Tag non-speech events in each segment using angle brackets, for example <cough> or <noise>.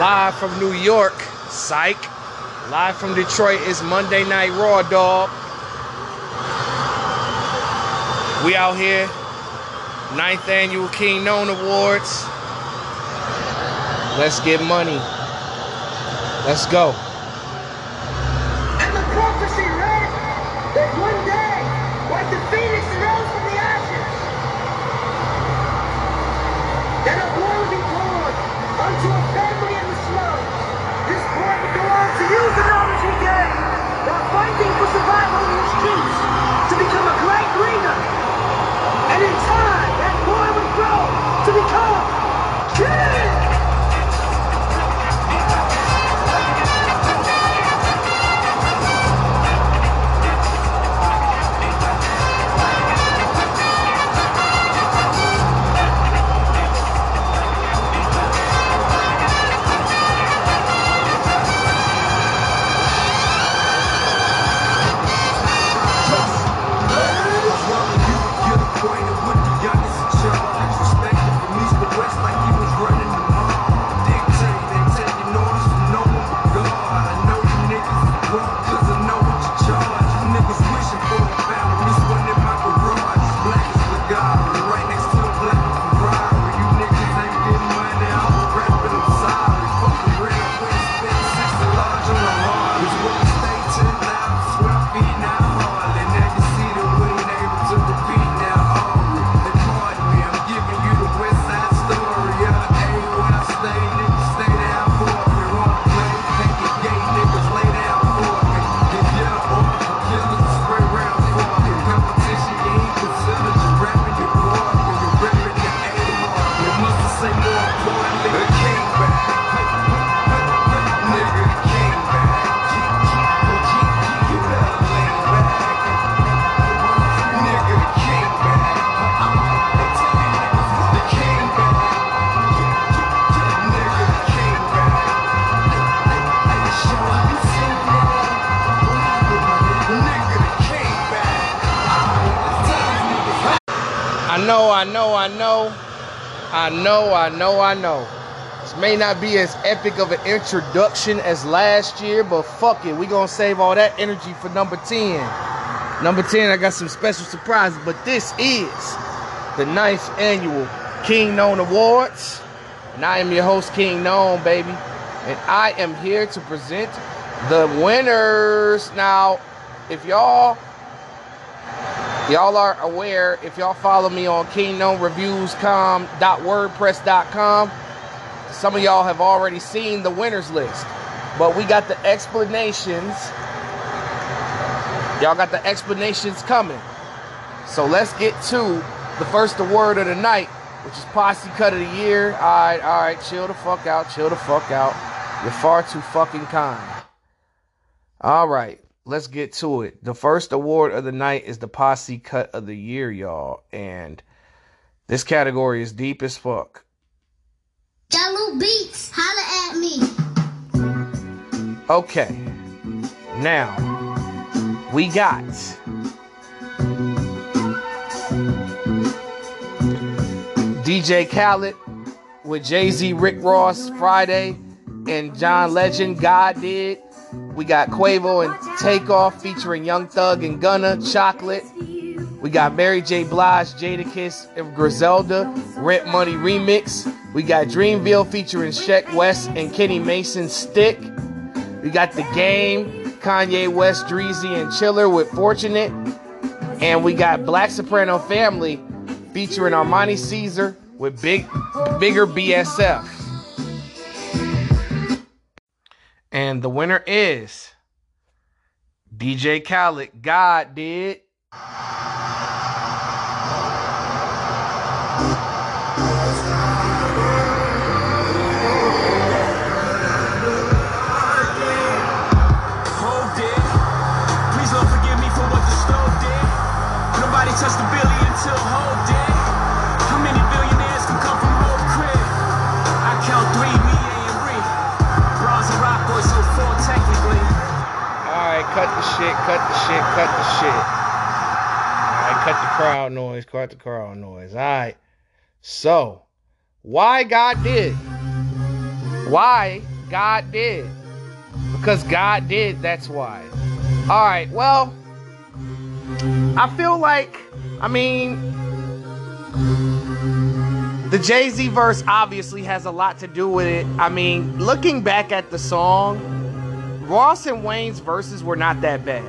Live from New York, psych. Live from Detroit is Monday Night Raw, dog. We out here, ninth annual King Known Awards. Let's get money. Let's go. I know, I know, I know. This may not be as epic of an introduction as last year, but fuck it. we gonna save all that energy for number 10. Number 10, I got some special surprises, but this is the ninth annual King Known Awards. And I am your host, King Known, baby. And I am here to present the winners. Now, if y'all Y'all are aware if y'all follow me on kingknownreviews.com.wordpress.com. Some of y'all have already seen the winners list, but we got the explanations. Y'all got the explanations coming. So let's get to the first award of the night, which is Posse Cut of the Year. All right, all right, chill the fuck out, chill the fuck out. You're far too fucking kind. All right, let's get to it. The first award of the night is the Posse Cut of the Year, y'all. And this category is deep as fuck. Yellow Beats, holla at me. Okay, now we got DJ Khaled with Jay Z, Rick Ross, Fridayy, and John Legend, God Did. We got Quavo and Takeoff featuring Young Thug and Gunna, Chocolate. We got Mary J. Blige, Jadakiss, and Griselda, Rent Money Remix. We got Dreamville featuring Sheck West and Kenny Mason, Stick. We got The Game, Kanye West, Dreezy, and Chiller with Fortunate. And we got Black Soprano Family featuring Armani Caesar with Big Bigger BSF. And the winner is DJ Khaled. God did. The shit, cut the shit, cut the shit. Alright, cut the crowd noise, cut the crowd noise. Alright. So, why God did? Why? God did. Because God did, that's why. All right, well, I feel like, I mean, the Jay Z verse obviously has a lot to do with it. I mean, looking back at the song, Ross and Wayne's verses were not that bad.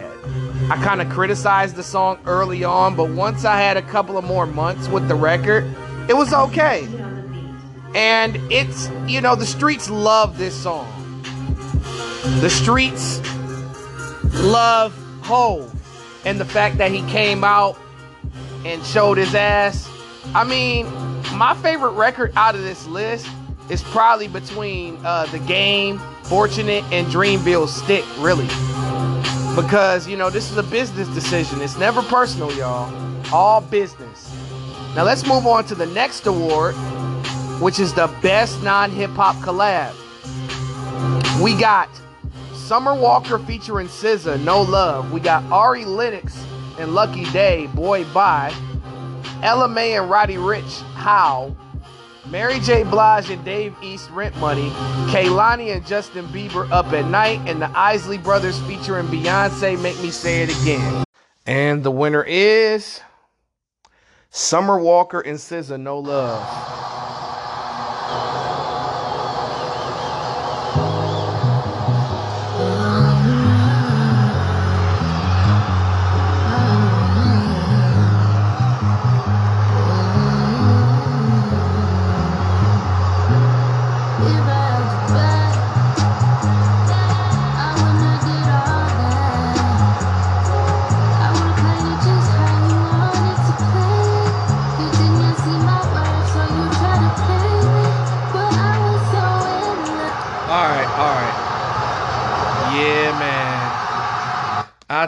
I kind of criticized the song early on, but once I had a couple of more months with the record, it was okay. And it's, you know, the streets love this song. The streets love Hove and the fact that he came out and showed his ass. I mean, my favorite record out of this list is probably between uh, The Game, Fortunate, and Dreamville Stick, really. Because, you know, this is a business decision. It's never personal, y'all. All business. Now let's move on to the next award, which is the best non-hip hop collab. We got Summer Walker featuring SZA, No Love. We got Ari Lennox and Lucky Daye, Boy Bye. Ella Mai and Roddy Ricch, How. Mary J. Blige and Dave East, Rent Money. Kehlani and Justin Bieber, Up at Night. And the Isley Brothers featuring Beyonce, Make Me Say It Again. And the winner is Summer Walker and SZA, No Love.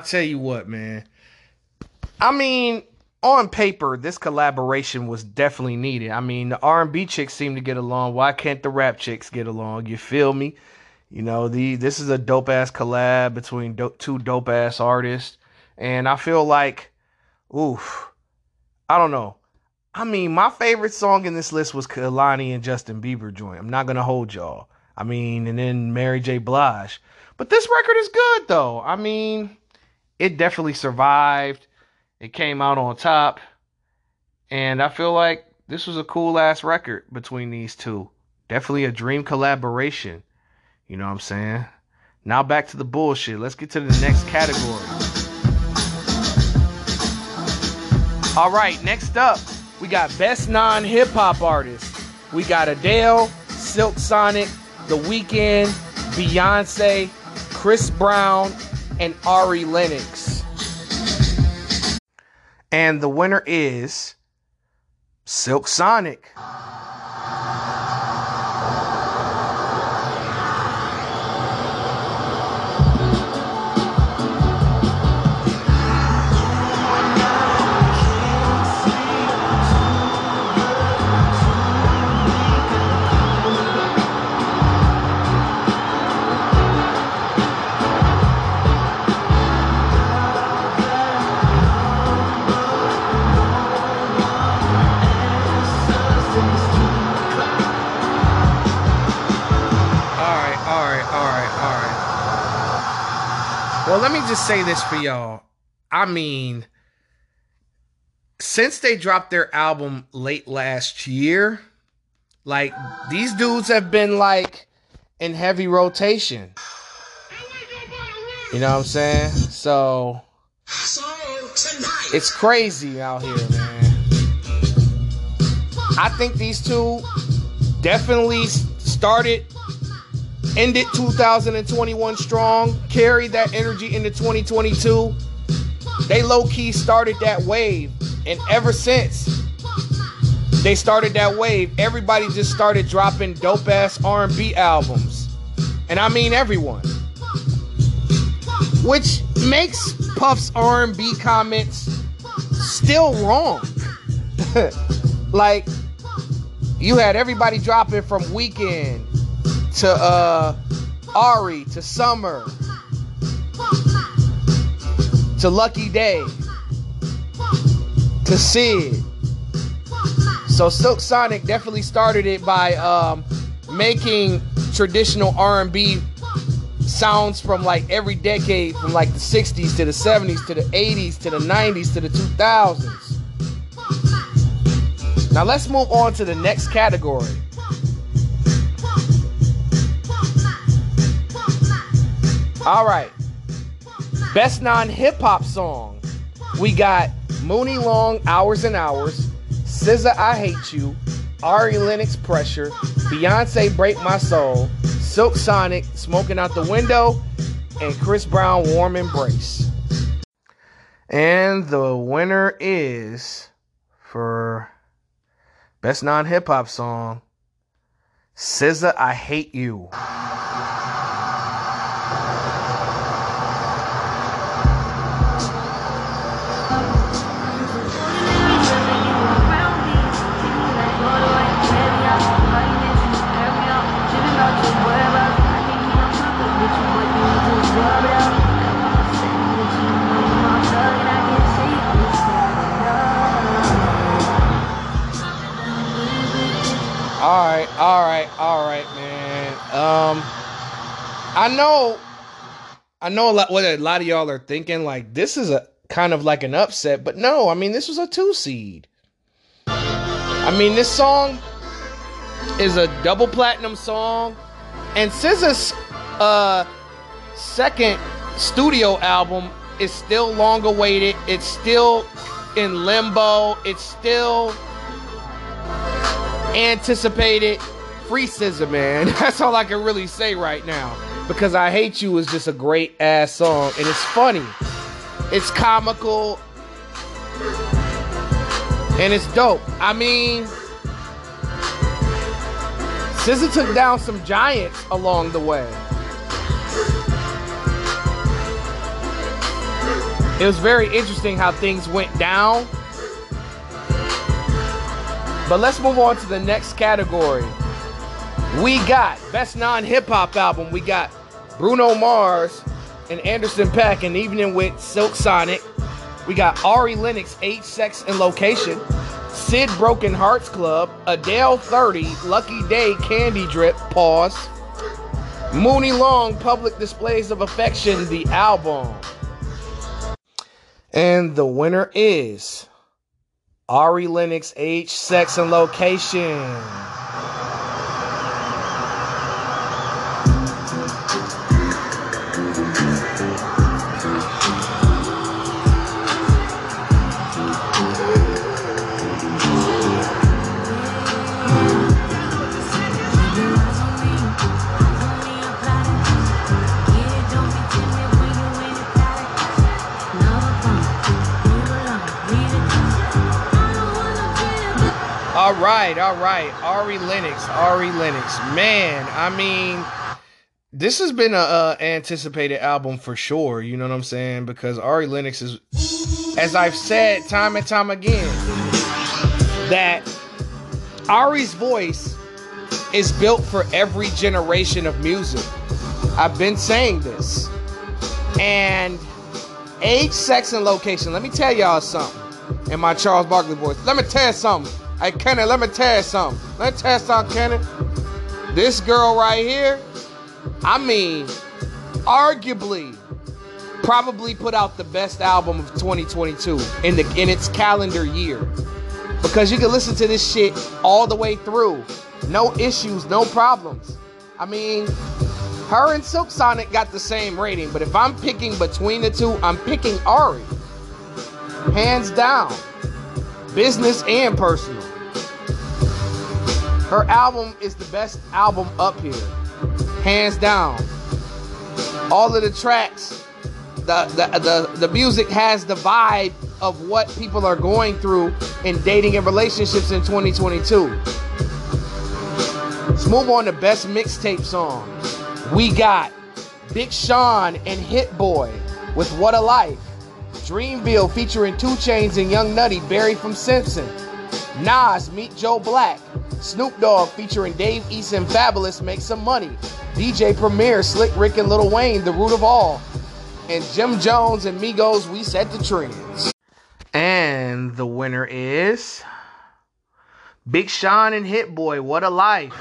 Tell you what, man. I mean, on paper, this collaboration was definitely needed. I mean, the R&B chicks seem to get along. Why can't the rap chicks get along? You feel me? You know, the this is a dope ass collab between two dope ass artists, and I feel like, oof, I don't know. I mean, my favorite song in this list was Kehlani and Justin Bieber joint. I'm not gonna hold y'all. I mean, and then Mary J. Blige. But this record is good though. I mean, it definitely survived. It came out on top. And I feel like this was a cool ass record between these two. Definitely a dream collaboration. You know what I'm saying? Now back to the bullshit. Let's get to the next category. All right, next up, we got best non-hip hop artist. We got Adele, Silk Sonic, The Weeknd, Beyonce, Chris Brown, and Ari Lennox. And the winner is Silk Sonic. Just say this for y'all. I mean, since they dropped their album late last year, like these dudes have been like in heavy rotation. You know what I'm saying? So it's crazy out here, man. I think these two definitely started ended 2021 strong, carried that energy into 2022. They low key started that wave, and ever since they started that wave, everybody just started dropping dope ass R&B albums, and I mean everyone. Which makes Puff's R&B comments still wrong. <laughs> like you had everybody dropping from Weeknd to uh Ari to Summer to Lucky Daye to Syd. So Silk Sonic definitely started it by um making traditional R&B sounds from like every decade from like the 60s to the 70s to the 80s to the 90s to the 2000s. Now let's move on to the next category. All right. Best non hip hop song. We got Muni Long, Hours and Hours, SZA, I Hate You, Ari Lennox, Pressure, Beyonce, Break My Soul, Silk Sonic, Smoking Out the Window, and Chris Brown, Warm Embrace. And the winner is for Best Non Hip Hop Song, SZA, I Hate You. Um, I know, I know a lot. What a lot of y'all are thinking, like this is a kind of like an upset, but no. I mean, this was a two seed. I mean, this song is a double platinum song, and SZA's uh second studio album is still long awaited. It's still in limbo. It's still anticipated free SZA, man. <laughs> That's all I can really say right now. Because I Hate You is just a great ass song. And it's funny. It's comical. And it's dope. I mean, SZA took down some giants along the way. It was very interesting how things went down. But let's move on to the next category. We got best non-hip hop album. We got Bruno Mars and Anderson Paak and Evening with Silk Sonic. We got Ari Lennox, Age, Sex, and Location. Syd Broken Hearts Club. Adele 30, Lucky Daye, Candy Drip, Pause. Muni Long, Public Displays of Affection, the album. And the winner is Ari Lennox, age, sex, and location. Right, all right. Ari Lennox, Ari Lennox. Man, I mean, this has been a, uh anticipated album for sure. You know what I'm saying? Because Ari Lennox is, as I've said time and time again, that Ari's voice is built for every generation of music. I've been saying this. And age, sex, and location. Let me tell y'all something. In my Charles Barkley voice. Let me tell you something. Hey, Kenny, let me tell you something. Let me tell you something, Kenny. This girl right here, I mean, arguably, probably put out the best album of 2022 in the in its calendar year. Because you can listen to this shit all the way through. No issues, no problems. I mean, her and Silk Sonic got the same rating, but if I'm picking between the two, I'm picking Ari. Hands down. Business and personal. Her album is the best album up here. Hands down. All of the tracks, the, the, the, the music has the vibe of what people are going through in dating and relationships in 2022. Let's move on to best mixtape song. We got Big Sean and Hit Boy with What a Life. Dreamville featuring 2 Chainz and Young Nudy, Barry from Simpson. Nas, Meet Joe Black. Snoop Dogg featuring Dave East and Fabolous, Make Some Money. DJ Premier, Slick Rick and Lil Wayne, The Root of All. And Jim Jones and Migos, We Set the Trends. And the winner is Big Sean and Hit Boy, What a Life.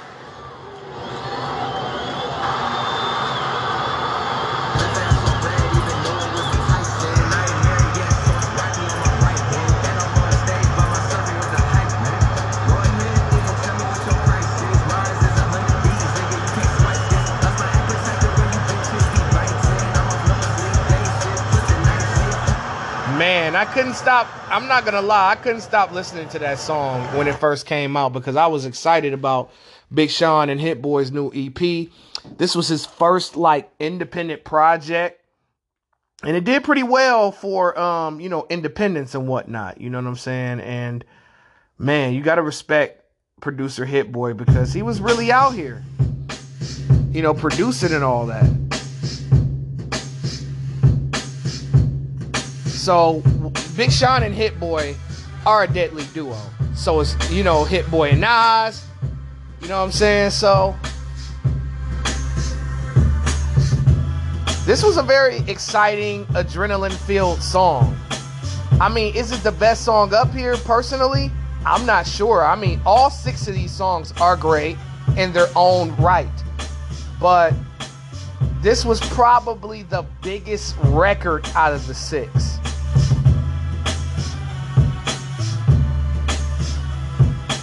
I couldn't stop. I'm not gonna lie, I couldn't stop listening to that song when it first came out because I was excited about Big Sean and Hit Boy's new EP. This was his first like independent project. And it did pretty well for um, you know, independence and whatnot. You know what I'm saying? And man, you gotta respect producer Hit Boy because he was really out here. You know, producing and all that. So Big Sean and Hit Boy are a deadly duo. So it's you know Hit Boy and Nas. You know what I'm saying? So this was a very exciting, adrenaline-filled song. I mean, is it the best song up here? Personally, I'm not sure. I mean, all six of these songs are great in their own right, but this was probably the biggest record out of the six.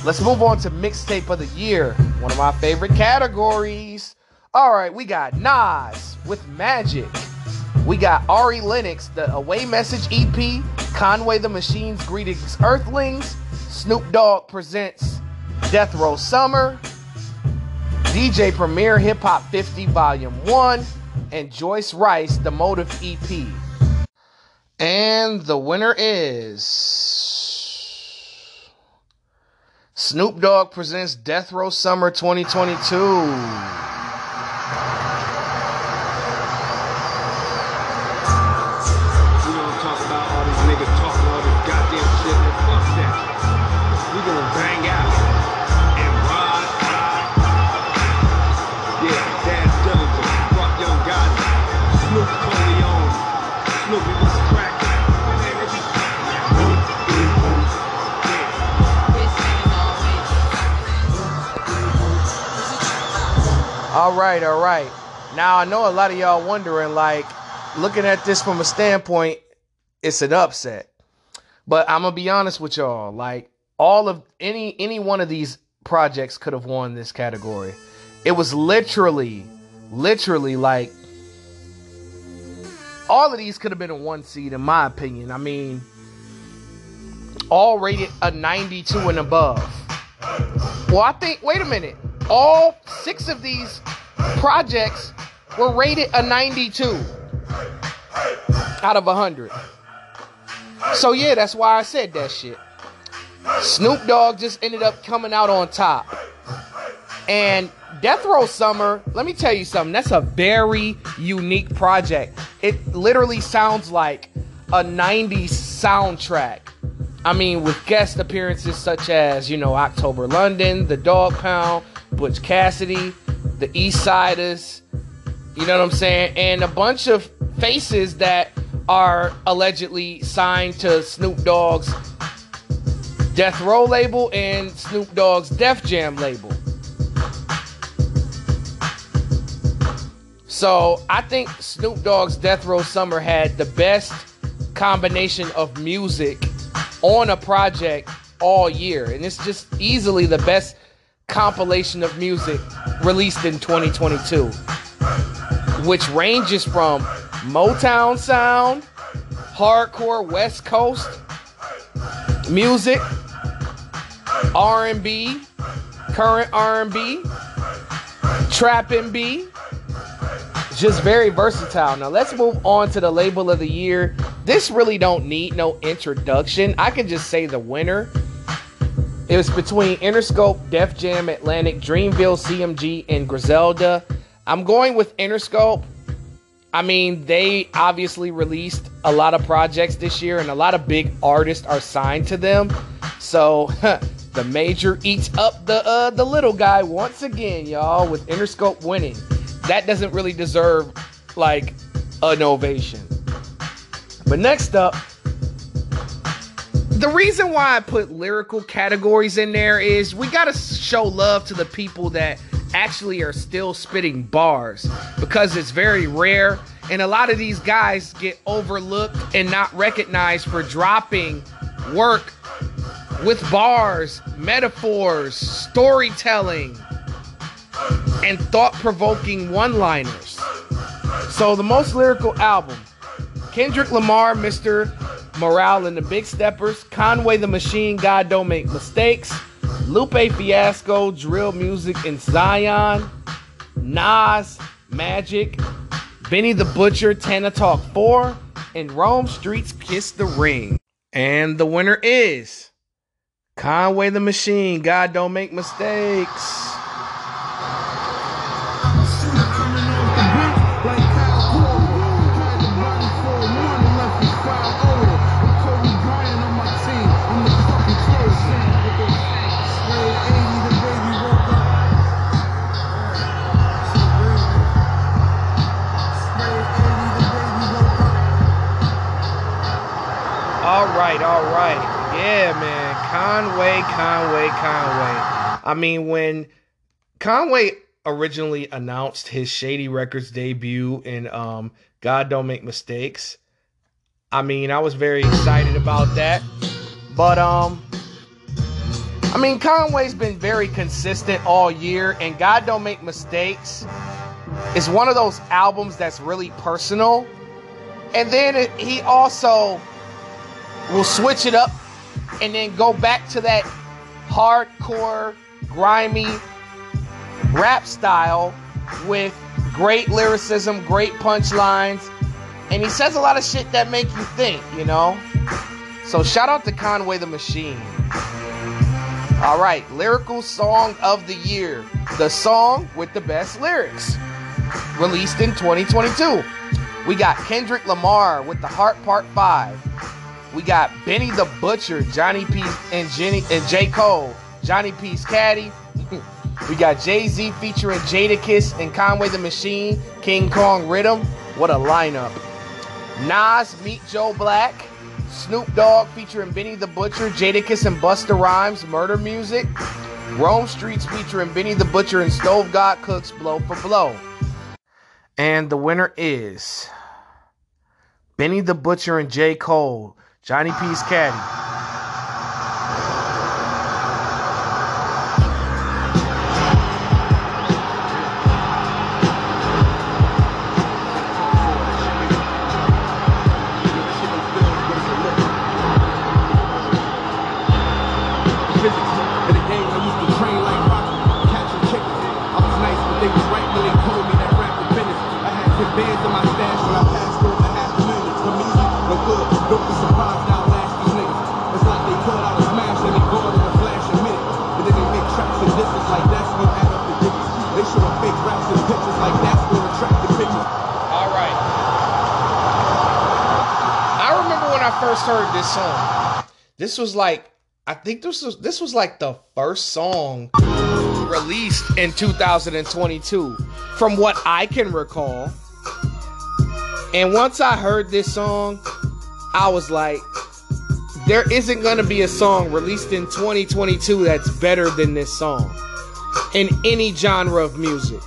Let's move on to mixtape of the year, one of my favorite categories. All right, we got Nas with Magic. We got Ari Lennox, the Away Message EP, Conway the Machine's Greetings Earthlings, Snoop Dogg presents Death Row Summer, DJ Premier Hip Hop 50 Volume 1, and Joyce Wrice, the Motive EP. And the winner is. Snoop Dogg presents Death Row Summer 2022. We talk about all these niggas talking all this goddamn shit. Fuck that. We gonna bang out All right, all right. Now I know a lot of y'all wondering, like, looking at this from a standpoint, it's an upset. But I'm gonna be honest with y'all, like, all of any any one of these projects could have won this category. It was literally, literally like all of these could have been a one seed in my opinion. I mean, all rated a 92 and above. Well, I think, wait a minute. All six of these projects were rated a 92 out of 100. So, yeah, that's why I said that shit. Snoop Dogg just ended up coming out on top. And Death Row Summer, let me tell you something. That's a very unique project. It literally sounds like a 90s soundtrack. I mean, with guest appearances such as, you know, October London, The Dog Pound, Butch Cassidy, The Eastsidaz, you know what I'm saying? And a bunch of faces that are allegedly signed to Snoop Dogg's Death Row label and Snoop Dogg's Def Jam label. So I think Snoop Dogg's Death Row Summer had the best combination of music on a project all year. And it's just easily the best compilation of music released in 2022, which ranges from Motown sound, hardcore West Coast music, R&B, current R&B, trap and B, just very versatile. Now let's move on to the label of the year. This really don't need no introduction. I can just say the winner. It was between Interscope, Def Jam, Atlantic, Dreamville, CMG, and Griselda. I'm going with Interscope. I mean, they obviously released a lot of projects this year, and a lot of big artists are signed to them. So <laughs> the major eats up the uh, the little guy once again, y'all, with Interscope winning. That doesn't really deserve like an ovation. But next up, the reason why I put lyrical categories in there is we gotta show love to the people that actually are still spitting bars because it's very rare and a lot of these guys get overlooked and not recognized for dropping work with bars, metaphors, storytelling, and thought-provoking one-liners. So the most lyrical album, Kendrick Lamar, Mr. Morale and the Big Steppers, Conway the Machine, God Don't Make Mistakes, Lupe Fiasco, Drill Music and Zion, Nas, Magic, Benny the Butcher, Tana Talk 4, and Rome Streetz Kiss the Ring. And the winner is Conway the Machine, God Don't Make Mistakes. Right, all right. Yeah, man. Conway, Conway, Conway. I mean, when Conway originally announced his Shady Records debut in um, God Don't Make Mistakes, I mean, I was very excited about that. But um I mean, Conway's been very consistent all year and God Don't Make Mistakes is one of those albums that's really personal. And then it, he also will switch it up and then go back to that hardcore, grimy rap style with great lyricism, great punchlines, and he says a lot of shit that make you think, you know? So shout out to Conway the Machine. All right, lyrical song of the year. The song with the best lyrics. Released in 2022. We got Kendrick Lamar with The Heart Part 5. We got Benny the Butcher, Johnny P and Jenny and J. Cole, Johnny P's Caddy. <laughs> we got Jay-Z featuring Jadakiss and Conway the Machine, King Kong Rhythm. What a lineup. Nas Meet Joe Black, Snoop Dogg featuring Benny the Butcher, Jadakiss and Busta Rhymes, Murder Music, Rome Streetz featuring Benny the Butcher and Stove God Cooks, Blow for Blow. And the winner is Benny the Butcher and J. Cole, Johnny P's Caddy. First heard this song. This was like I think this was this was like the first song released in 2022 from what I can recall. And once I heard this song, I was like there isn't to be a song released in 2022 that's better than this song in any genre of music.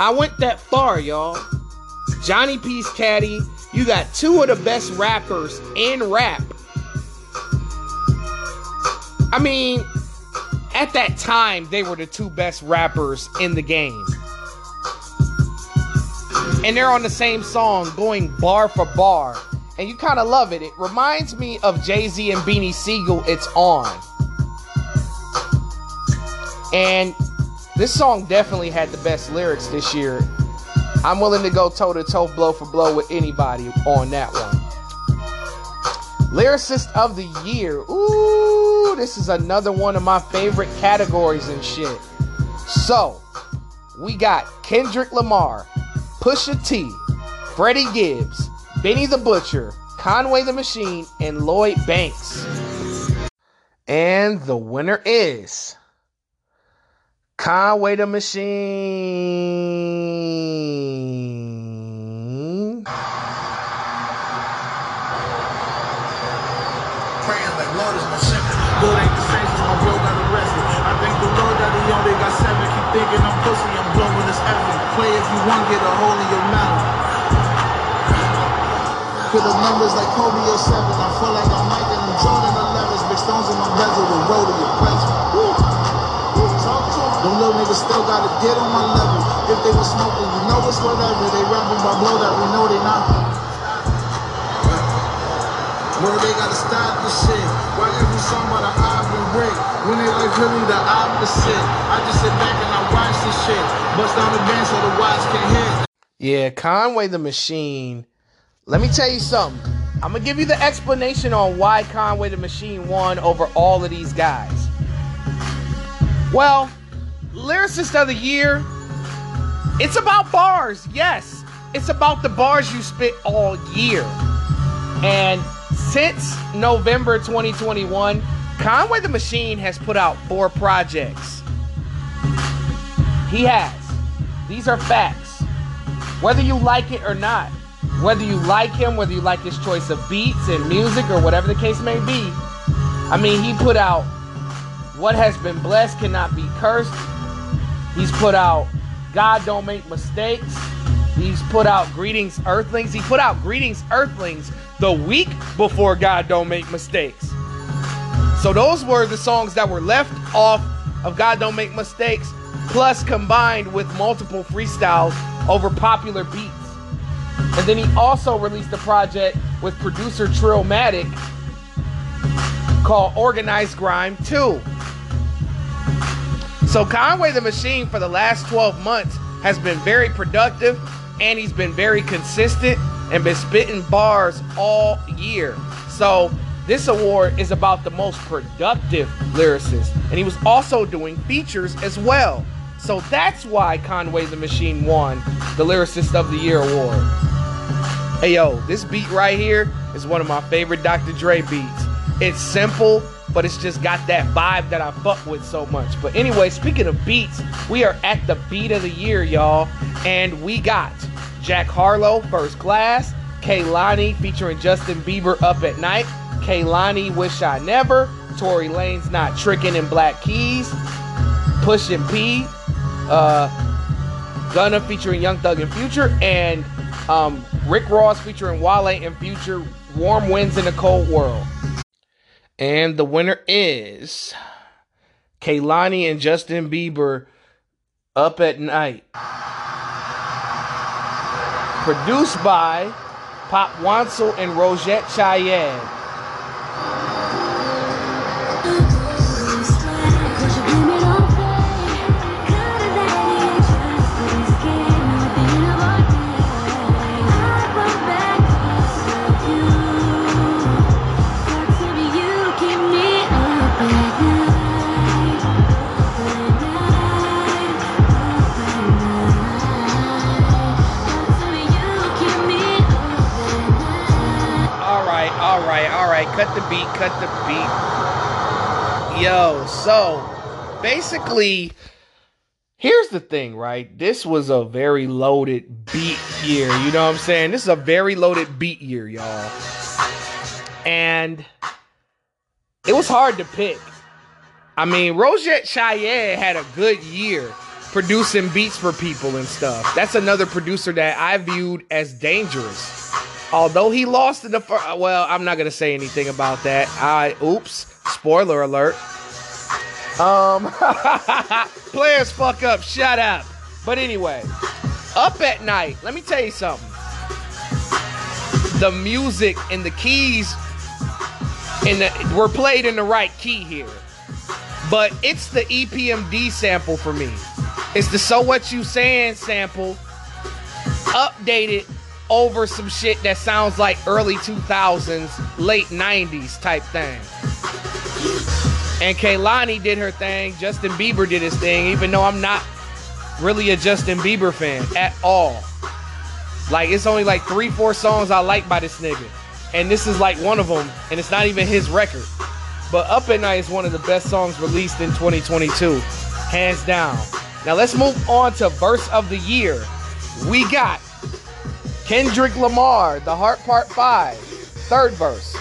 I went that far, y'all. Johnny P's Caddy, you got two of the best rappers in rap. I mean, at that time, they were the two best rappers in the game. And they're on the same song, going bar for bar. And you kind of love it. It reminds me of Jay Z and Beanie Sigel, It's On. And this song definitely had the best lyrics this year. I'm willing to go toe to toe, blow for blow with anybody on that one. Lyricist of the year. Ooh, this is another one of my favorite categories and shit. So, we got Kendrick Lamar, Pusha T, Freddie Gibbs, Benny the Butcher, Conway the Machine, and Lloyd Banks. And the winner is Conway the Machine. praying like Lord is my shepherd. Lord ain't the same since my bro got arrested. I thank the Lord that he only got seven. Keep thinking I'm pussy, I'm blowing this effort. Play if you want, get a hole in your mouth. Put the numbers like Kobe or seven. I feel like I'm Mike and I'm Jordan 11s. Big stones in my bezel, the road to your presence. Niggas still gotta get on my level. If they was smoking, you know it's whatever. They rapping by blow that we know they not. Word, they gotta stop this shit. Why every song about an Ivory Rick? When they like really the opposite. I just sit back and I watch this shit. Bust down the band so the watch can hit. Yeah, Conway the Machine. Let me tell you something. I'm gonna give you the explanation on why Conway the Machine won over all of these guys. Well, lyricist of the year. It's about bars, yes. It's about the bars you spit all year. And since November 2021, Conway the Machine has put out four projects. He has. These are facts. Whether you like it or not, whether you like him, whether you like his choice of beats and music or whatever the case may be, I mean, he put out What Has Been Blessed Cannot Be Cursed. He's put out God Don't Make Mistakes. He's put out Greetings Earthlings. He put out Greetings Earthlings the week before God Don't Make Mistakes. So those were the songs that were left off of God Don't Make Mistakes, plus combined with multiple freestyles over popular beats. And then he also released a project with producer Trillmatic called Organized Grime 2. So Conway the Machine for the last 12 months has been very productive and he's been very consistent and been spitting bars all year. So this award is about the most productive lyricist. And he was also doing features as well. So that's why Conway the Machine won the Lyricist of the Year award. Hey yo, this beat right here is one of my favorite Dr. Dre beats. It's simple, but it's just got that vibe that I fuck with so much. But anyway, speaking of beats, we are at the beat of the year, y'all. And we got Jack Harlow, First Class, Kehlani featuring Justin Bieber, Up at Night, Kehlani, Wish I Never, Tory Lanez Not Tricking in Black Keys, Pushin' P, uh, Gunna featuring Young Thug and Future, and um, Rick Ross featuring Wale and Future, Warm Winds in a Cold World. And the winner is Kehlani and Justin Bieber, Up at Night. Produced by Pop Wansel and Rogét Chahayed. The beat, cut the beat. Yo, so basically, here's the thing, right? This was a very loaded beat year. You know what I'm saying? This is a very loaded beat year, y'all. And it was hard to pick. I mean, Rogét Chahayed had a good year producing beats for people and stuff. That's another producer that I viewed as dangerous. Although he lost in the first, well, I'm not gonna say anything about that. I, oops, spoiler alert. Um, <laughs> players fuck up, shut up. But anyway, up at night. Let me tell you something. The music and the keys the were played in the right key here, but it's the EPMD sample for me. It's the "So What You Saying" sample updated over some shit that sounds like early 2000s, late 90s type thing. And Kehlani did her thing. Justin Bieber did his thing, even though I'm not really a Justin Bieber fan at all. Like, it's only like three, four songs I like by this nigga. And this is like one of them, and it's not even his record. But Up at Night is one of the best songs released in 2022, hands down. Now let's move on to verse of the year. We got Kendrick Lamar, The Heart Part 5, third verse.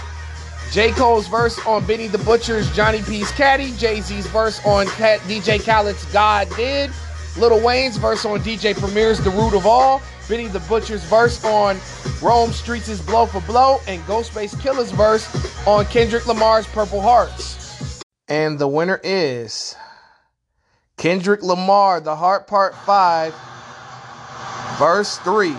J. Cole's verse on Benny the Butcher's Johnny P's Caddy. Jay Z's verse on DJ Khaled's God Did. Lil Wayne's verse on DJ Premier's The Root of All. Benny the Butcher's verse on Rome Streetz' is Blow for Blow. And Ghostface Killah's verse on Kendrick Lamar's Purple Hearts. And the winner is Kendrick Lamar, The Heart Part 5, verse 3.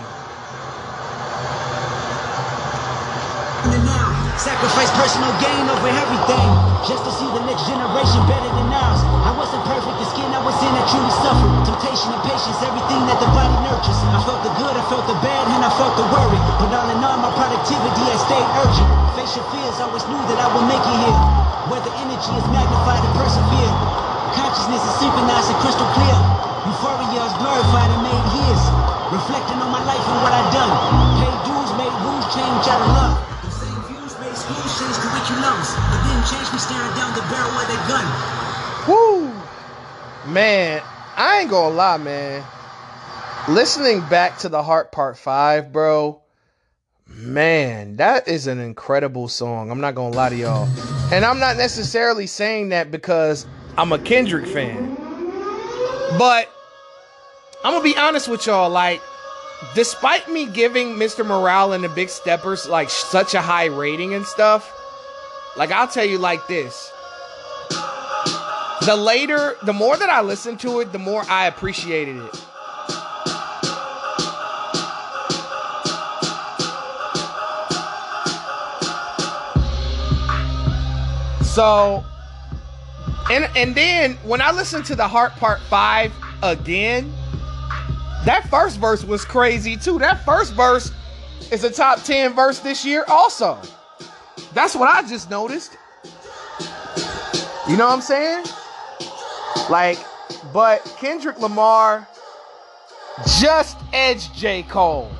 Sacrifice personal gain over everything. Just to see the next generation better than ours. I wasn't perfect, the skin I was in, I truly suffered. Temptation and patience, everything that the body nurtures. I felt the good, I felt the bad, and I felt the worry. But all in all, my productivity has stayed urgent. Face your fears, I always knew that I would make it here. Where the energy is magnified and persevere. Consciousness is synchronized and crystal clear. Euphoria is glorified and made his. Reflecting on my life and what I've done. Paid dues, made rules, change out of love. The same views made schools change me staring down the barrel of their gun. Woo! Man, I ain't gonna lie, man. Listening back to the Heart Part 5, bro, man, that is an incredible song. I'm not gonna lie to y'all. And I'm not necessarily saying that because I'm a Kendrick fan. But I'm gonna be honest with y'all, like, despite me giving Mr. Morale and the Big Steppers like such a high rating and stuff, like I'll tell you like this. The later, the more that I listened to it, the more I appreciated it. So, and and then when I listened to the Heart Part Five again, that first verse was crazy too. That first verse is a top ten verse this year, also. That's what I just noticed. You know what I'm saying? Like, but Kendrick Lamar just edged J. Cole.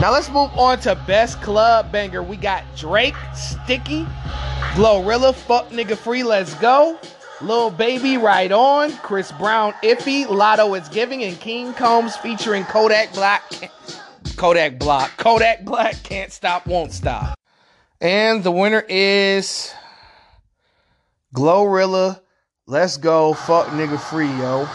Now let's move on to best club banger. We got Drake, Sticky, Glorilla, Fuck Nigga Free, Let's Go, Lil Baby, Right On, Chris Brown, Iffy, Latto is Giving, and King Combs featuring Kodak Black, Kodak Block, Kodak Black, Can't Stop, Won't Stop. And the winner is Glorilla, Let's Go, Fuck Nigga Free, yo.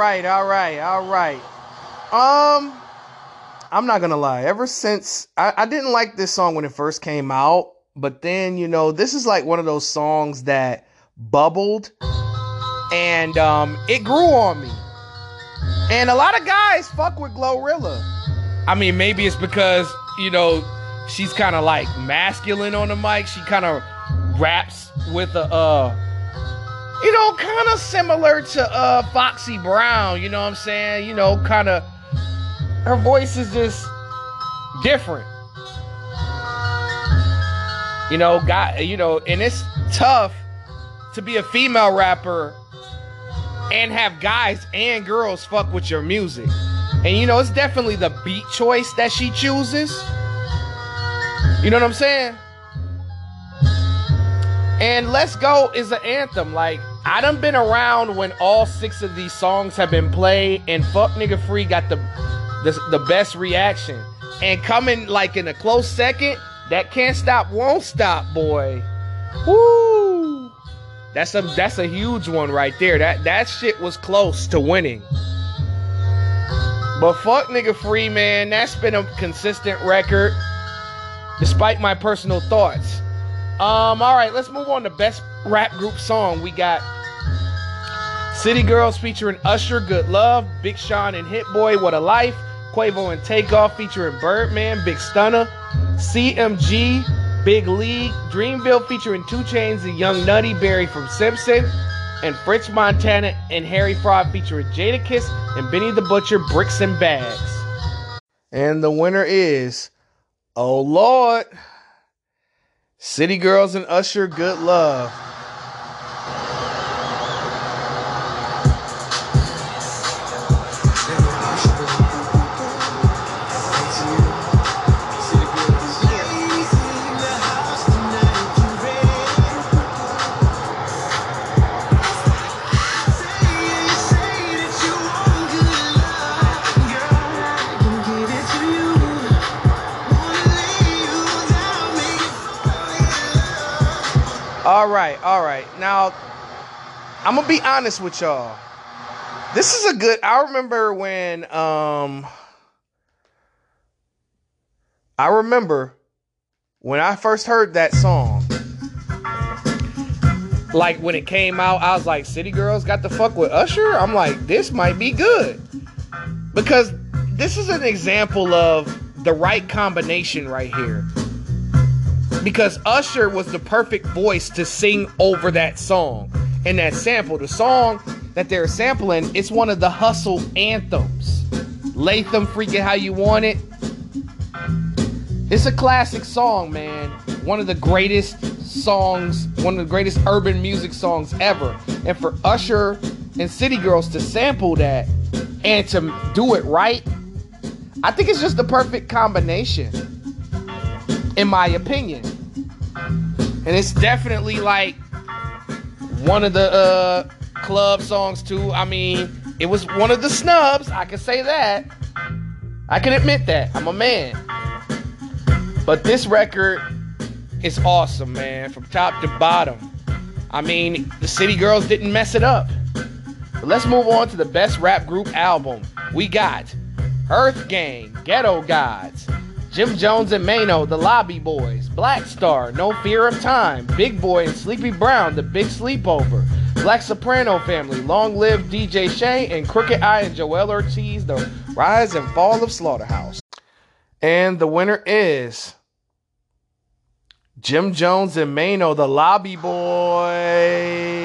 Right, all right, all right. Um, I'm not gonna lie. Ever since I, I didn't like this song when it first came out, but then you know this is like one of those songs that bubbled, and um, it grew on me. And a lot of guys fuck with Glorilla. I mean, maybe it's because you know she's kind of like masculine on the mic. She kind of raps with a uh you know, kind of similar to uh Foxy Brown, you know what I'm saying? You know, kind of her voice is just different. You know, got, you know, and it's tough to be a female rapper and have guys and girls fuck with your music. And you know, it's definitely the beat choice that she chooses. You know what I'm saying? And Let's Go is an anthem. Like, I done been around when all six of these songs have been played, and Fuck Nigga Free got the, the, the best reaction. And coming like in a close second, that Can't Stop, Won't Stop, boy. Woo! That's a that's a huge one right there. That that shit was close to winning. But fuck nigga free, man. That's been a consistent record, despite my personal thoughts. Um, all right, let's move on to best rap group song. We got City Girls featuring Usher, Good Love, Big Sean and Hit Boy, What a Life, Quavo and Takeoff featuring Birdman, Big Stunner, CMG, Big League, Dreamville featuring 2 Chainz and Young Nudy, Barry from Simpson, and French Montana and Harry Fraud featuring Jadakiss and Benny the Butcher, Bricks and Bags. And the winner is, oh Lord, City Girls and Usher, Good Love. All right, all right. Now, I'm gonna be honest with y'all. This is a good. I remember when um. I remember when I first heard that song. Like when it came out, I was like, "City Girls got the fuck with Usher." I'm like, "This might be good," because this is an example of the right combination right here because Usher was the perfect voice to sing over that song and that sample. The song that they're sampling, it's one of the hustle anthems. Latham freaking how you want it. It's a classic song, man. One of the greatest songs, one of the greatest urban music songs ever. And for Usher and City Girls to sample that and to do it right, I think it's just the perfect combination, in my opinion. And it's definitely like one of the uh, club songs too. I mean, it was one of the snubs. I can say that. I can admit that. I'm a man. But this record is awesome, man, from top to bottom. I mean, the City Girls didn't mess it up. But let's move on to the best rap group album. We got Earth Gang, Ghetto Gods, Jim Jones and Maino, The Lobby Boys, Black Star, No Fear of Time, Big Boi and Sleepy Brown, The Big Sleepover, Black Soprano Family, Long Live DJ Shay, and Crooked I and Joell Ortiz, The Rise and Fall of Slaughterhouse. And the winner is Jim Jones and Maino, The Lobby Boys.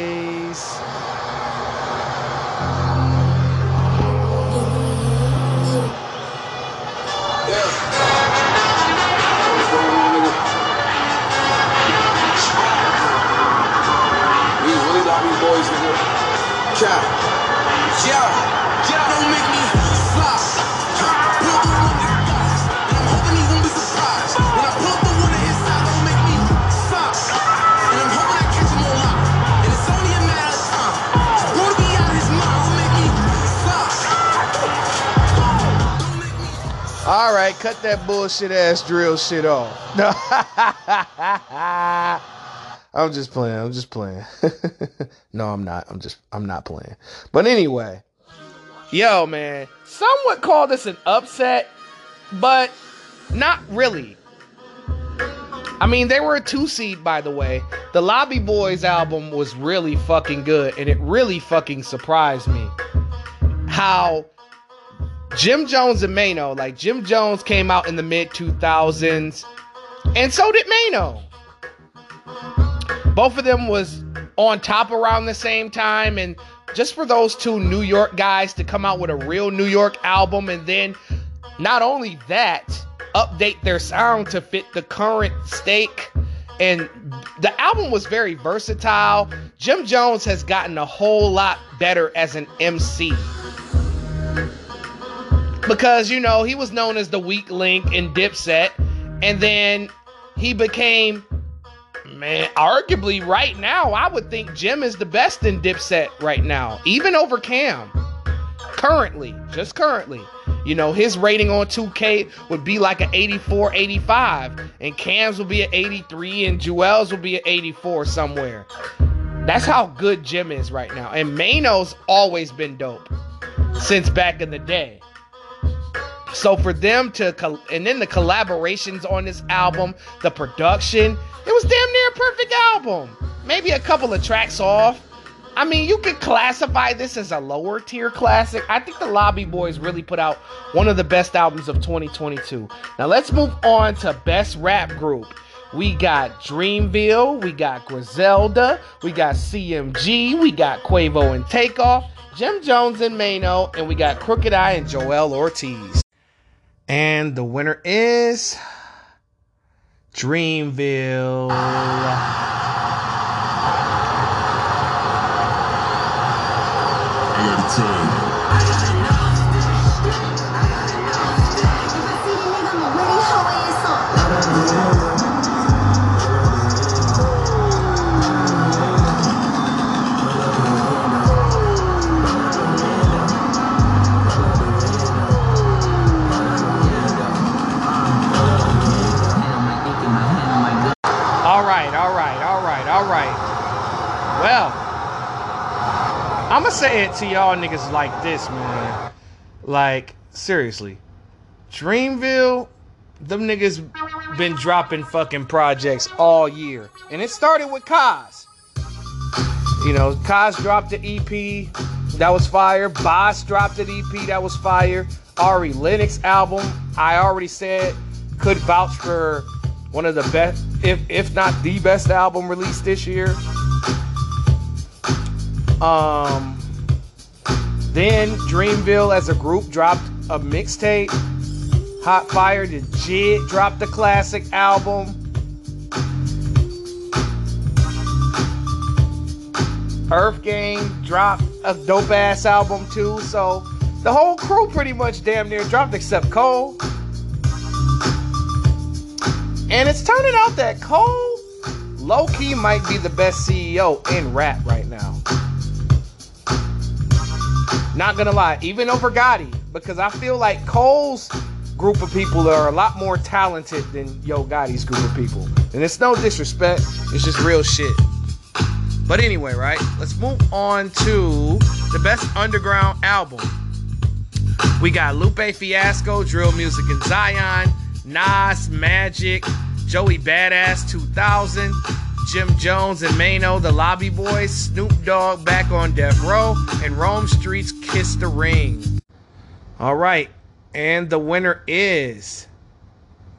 All right, cut that bullshit ass drill shit off. No. <laughs> I'm just playing. I'm just playing. <laughs> no, I'm not. I'm just I'm not playing. But anyway, yo, man, some would call this an upset, but not really. I mean, they were a two seed, by the way. The Lobby Boys album was really fucking good, and it really fucking surprised me how Jim Jones and Maino, like Jim Jones came out in the mid 2000s, and so did Maino. Both of them was on top around the same time, and just for those two New York guys to come out with a real New York album, and then not only that, update their sound to fit the current stake. And the album was very versatile. Jim Jones has gotten a whole lot better as an MC because you know he was known as the weak link in Dipset, and then he became man. Arguably, right now, I would think Jim is the best in Dipset right now, even over Cam. Currently, just currently. You know, his rating on 2K would be like an 84, 85, and Cam's will be an 83, and Joell's will be an 84 somewhere. That's how good Jim is right now. And Maino's always been dope since back in the day. So for them to col- and then the collaborations on this album, the production, it was damn near a perfect album. Maybe a couple of tracks off. I mean, you could classify this as a lower tier classic. I think the Lobby Boys really put out one of the best albums of 2022. Now let's move on to best rap group. We got Dreamville, we got Griselda, we got CMG, we got Quavo and Takeoff, Jim Jones and Maino, and we got Crooked I and Joell Ortiz. And the winner is Dreamville. I gotta All right. Well, I'm going to say it to y'all niggas like this, man. Like, seriously. Dreamville, them niggas been dropping fucking projects all year. And it started with Cozz. You know, Cozz dropped the EP. That was fire. Bas dropped an EP. That was fire. Ari Lennox album. I already said could vouch for one of the best, if if not the best album released this year. Um, then Dreamville as a group dropped a mixtape. Hot Fire, the Jid dropped the classic album. Earth Gang dropped a dope ass album too. So the whole crew pretty much damn near dropped except Cole. And it's turning out that Cole low key might be the best CEO in rap right now. Not gonna lie, even over Gotti, because I feel like Cole's group of people are a lot more talented than Yo Gotti's group of people. And it's no disrespect, it's just real shit. But anyway, right? Let's move on to the best underground album. We got Lupe Fiasco, Drill Music and Zion, Nas, Magic, Joey Badass 2000, Jim Jones and Maino, The Lobby Boys, Snoop Dogg back on Death Row, and Rome Streetz Kiss the Ring. All right, and the winner is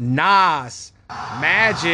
Nas Magic.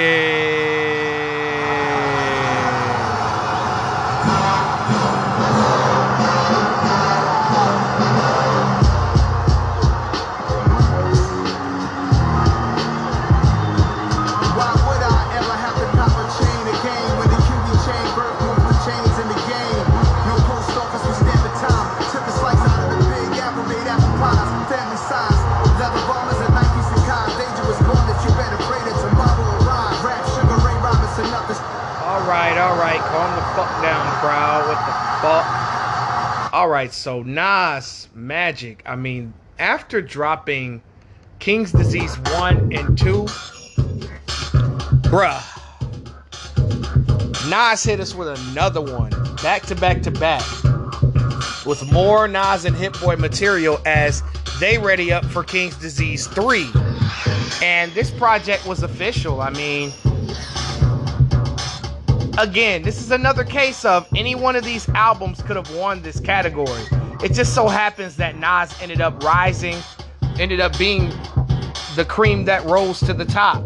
Crowd. What the fuck? All right, so Nas Magic. I mean, after dropping King's Disease one and two, bruh, Nas hit us with another one, back to back to back, with more Nas and Hit Boy material as they ready up for King's Disease three. And this project was official. I mean, again, this is another case of any one of these albums could have won this category. It just so happens that Nas ended up rising, ended up being the cream that rose to the top.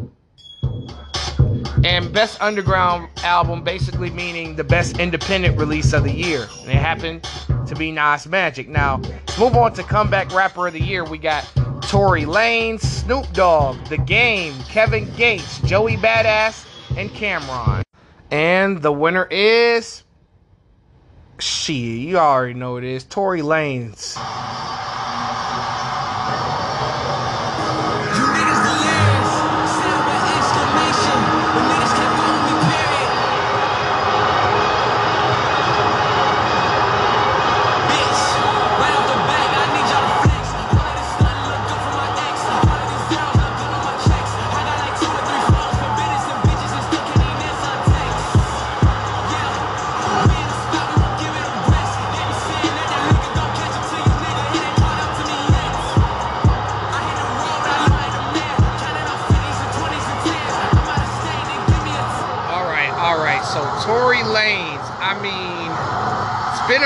And best underground album basically meaning the best independent release of the year. And it happened to be Nas Magic. Now, let's move on to comeback rapper of the year. We got Tory Lanez, Snoop Dogg, The Game, Kevin Gates, Joey Badass, and Cam'ron. And the winner is. She, you already know it is. Tory Lanez.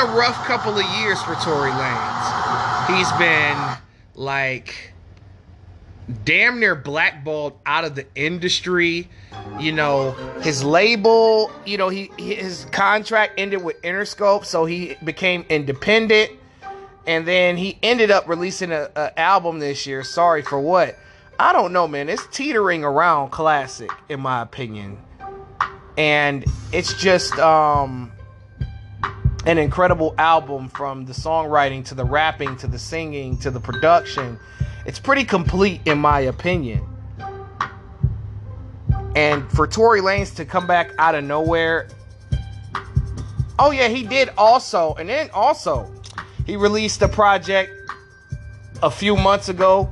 A rough couple of years for Tory Lanez. He's been like damn near blackballed out of the industry. You know, his label, you know, he his contract ended with Interscope, so he became independent. And then he ended up releasing a, a album this year. Sorry for what? I don't know, man. It's teetering around classic, in my opinion. And it's just um an incredible album from the songwriting to the rapping to the singing to the production. It's pretty complete in my opinion. And for Tory Lanez to come back out of nowhere. Oh yeah, he did also. And then also he released a project a few months ago.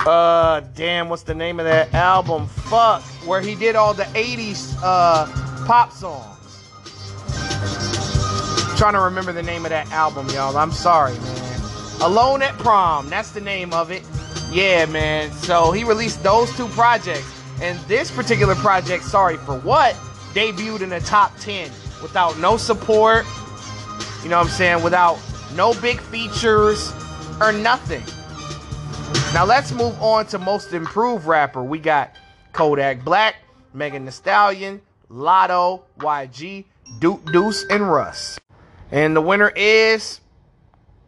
Uh damn, what's the name of that album? Fuck, where he did all the 80s uh pop songs. Trying to remember the name of that album, y'all. I'm sorry, man. Alone at Prom. That's the name of it. Yeah, man. So he released those two projects. And this particular project, Sorry for What, debuted in the top 10 without no support. You know what I'm saying? Without no big features or nothing. Now let's move on to most improved rapper. We got Kodak Black, Megan Thee Stallion, Latto, YG, Duke Deuce, and Russ. And the winner is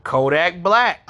Kodak Black.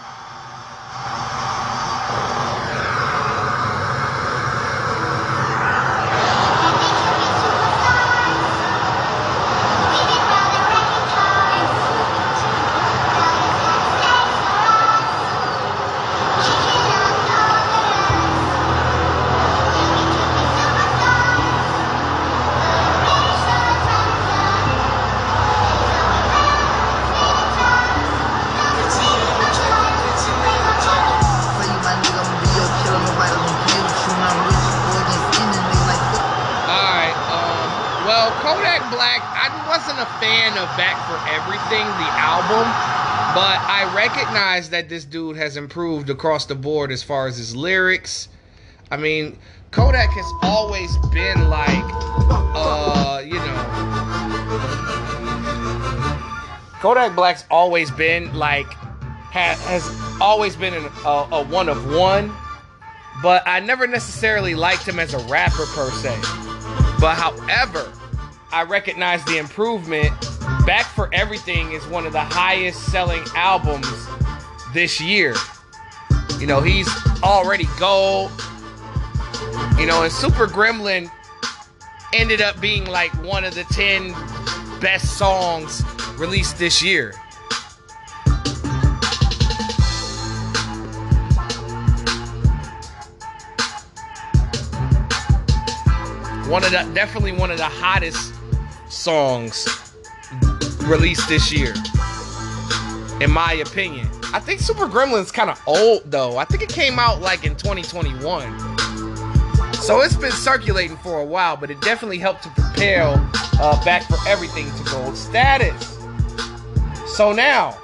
That this dude has improved across the board as far as his lyrics. I mean, Kodak has always been like, uh, you know, Kodak Black's always been like, ha- has always been an, a, a one of one, but I never necessarily liked him as a rapper per se. But however, I recognize the improvement. Back for Everything is one of the highest selling albums this year. You know, he's already gold. You know, and Super Gremlin ended up being like one of the 10 best songs released this year. One of the definitely one of the hottest songs released this year. In my opinion. I think Super Gremlin's kind of old though. I think it came out like in 2021. So it's been circulating for a while, but it definitely helped to propel uh, Back for Everything to gold status. So now,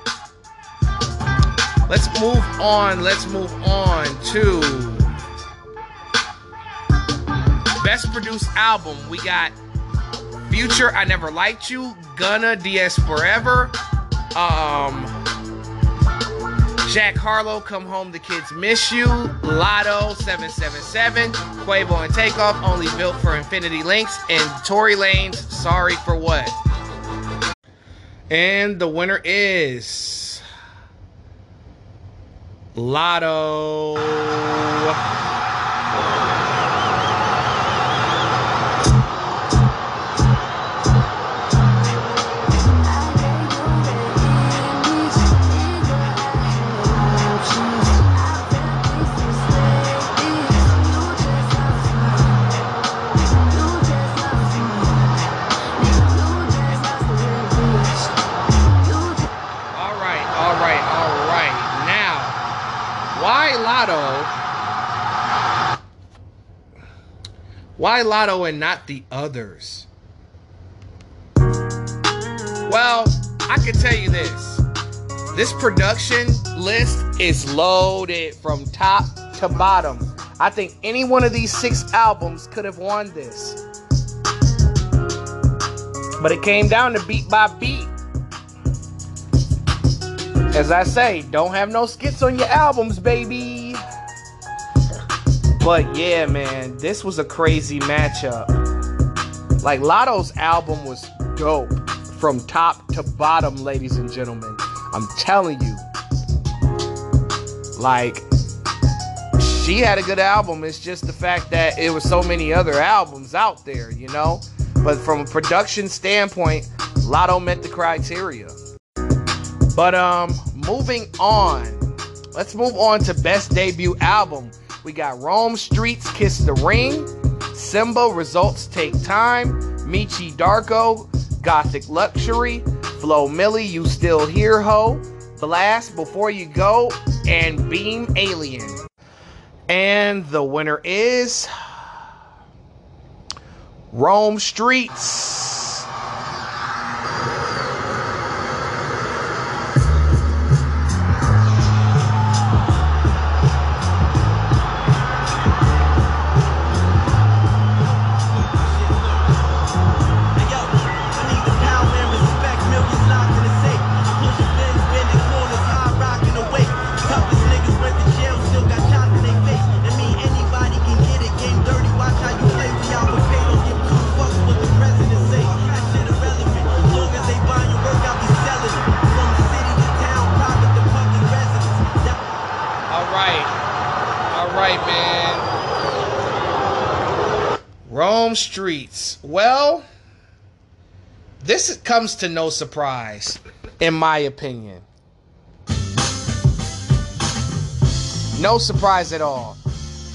let's move on. Let's move on to Best Produced Album. We got Future, I Never Liked You, Gunna, DS Forever, um, Jack Harlow, Come Home, The Kids Miss You, Latto, 777, Quavo and Takeoff, Only Built for Infinity Links, and Tory Lanez Sorry for What. And the winner is Latto. Why Latto and not the others? Well, I can tell you this. This production list is loaded from top to bottom. I think any one of these six albums could have won this. But it came down to beat by beat. As I say, don't have no skits on your albums, baby. But yeah, man, this was a crazy matchup. Like Latto's album was dope from top to bottom, ladies and gentlemen. I'm telling you. Like she had a good album. It's just the fact that it was so many other albums out there, you know? But from a production standpoint, Latto met the criteria. But um, moving on. Let's move on to best debut album. We got Rome Streetz Kiss the Ring, Symba Results Take Time, Michi Darko, Gothic Luxury, Flo Milli You Still Here Ho, Blxst Before You Go, and Beam Alien. And the winner is Rome Streetz. Streetz. Well, this comes to no surprise, in my opinion. No surprise at all.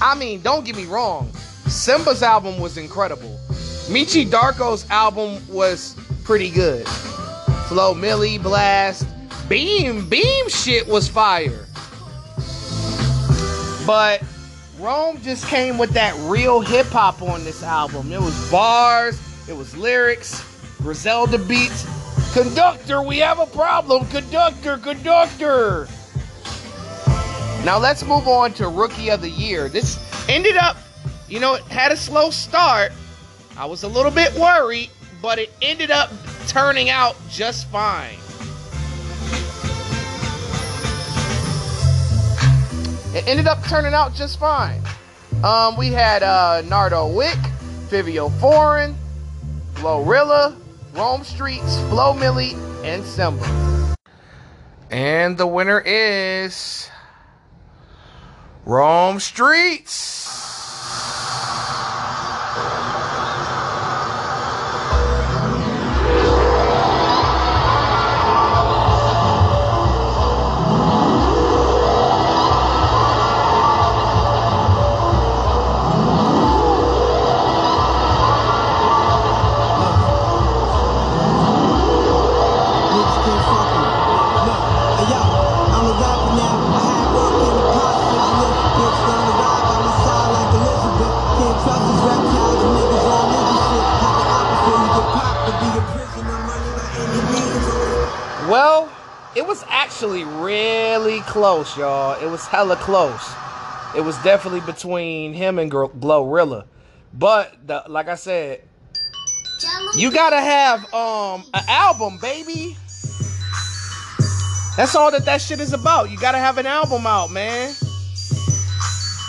I mean, don't get me wrong. Symba's album was incredible. Michi Darko's album was pretty good. Flo Milli Blxst. Beam, Beam shit was fire. But Rome just came with that real hip hop on this album. It was bars, it was lyrics, Griselda beats. Conductor, we have a problem. Conductor, conductor. Now let's move on to Rookie of the Year. This ended up, you know, it had a slow start. I was a little bit worried, but it ended up turning out just fine. It ended up turning out just fine. Um, we had uh, Nardo Wick, Fivio Foreign, Glorilla, Rome Streetz, Flo Milli, and Symba. And the winner is Rome Streetz. Actually really close, y'all. It was hella close. It was definitely between him and Glorilla. But the, like I said, you gotta have um an album, baby. That's all that that shit is about. You gotta have an album out, man.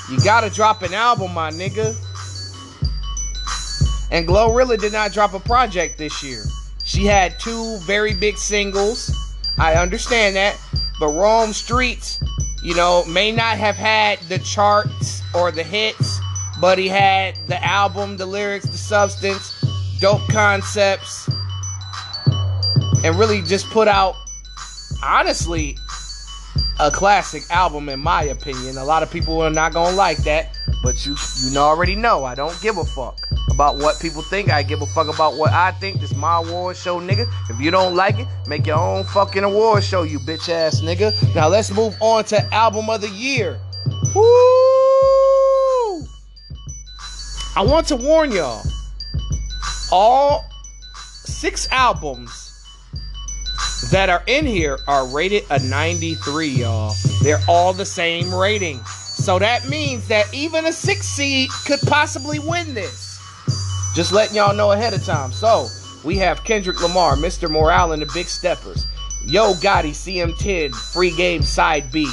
You gotta drop an album, my nigga. And Glorilla did not drop a project this year. She had two very big singles. I understand that. But Rome Streetz, you know, may not have had the charts or the hits, but he had the album, the lyrics, the substance, dope concepts, and really just put out, honestly, a classic album in my opinion. A lot of people are not gonna like that, but you you already know I don't give a fuck about what people think. I give a fuck about what I think. This my award show, nigga. If you don't like it, make your own fucking award show, you bitch ass nigga. Now let's move on to album of the year. Woo! I want to warn y'all. All six albums that are in here are rated a 93, y'all. They're all the same rating. So that means that even a six seed could possibly win this. Just letting y'all know ahead of time. So we have Kendrick Lamar, Mr. Morale, and the Big Steppers. Yo Gotti, CM10, Free Game Side B.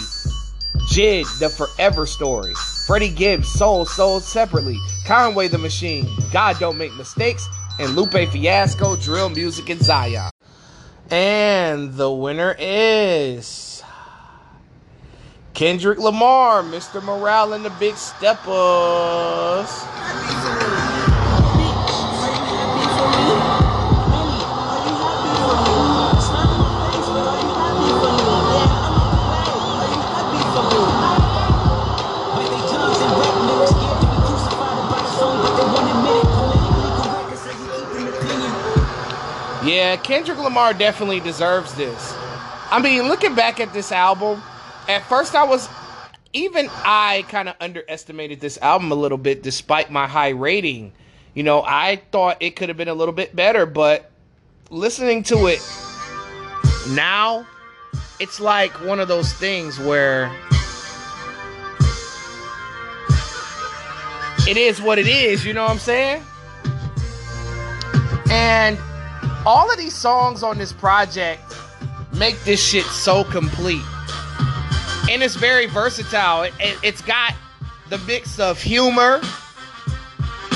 Jid, The Forever Story. Freddie Gibbs, Soul, Sold Separately. Conway the Machine, God Don't Make Mistakes. And Lupe Fiasco, Drill Music, and Zion. And the winner is Kendrick Lamar, Mr. Morale and the Big Steppers. Yeah, Kendrick Lamar definitely deserves this. I mean, looking back at this album, at first I was even I kind of underestimated this album a little bit despite my high rating. You know, I thought it could have been a little bit better, but listening to it now, it's like one of those things where it is what it is, you know what I'm saying? And all of these songs on this project make this shit so complete. And it's very versatile. It, it, it's got the mix of humor,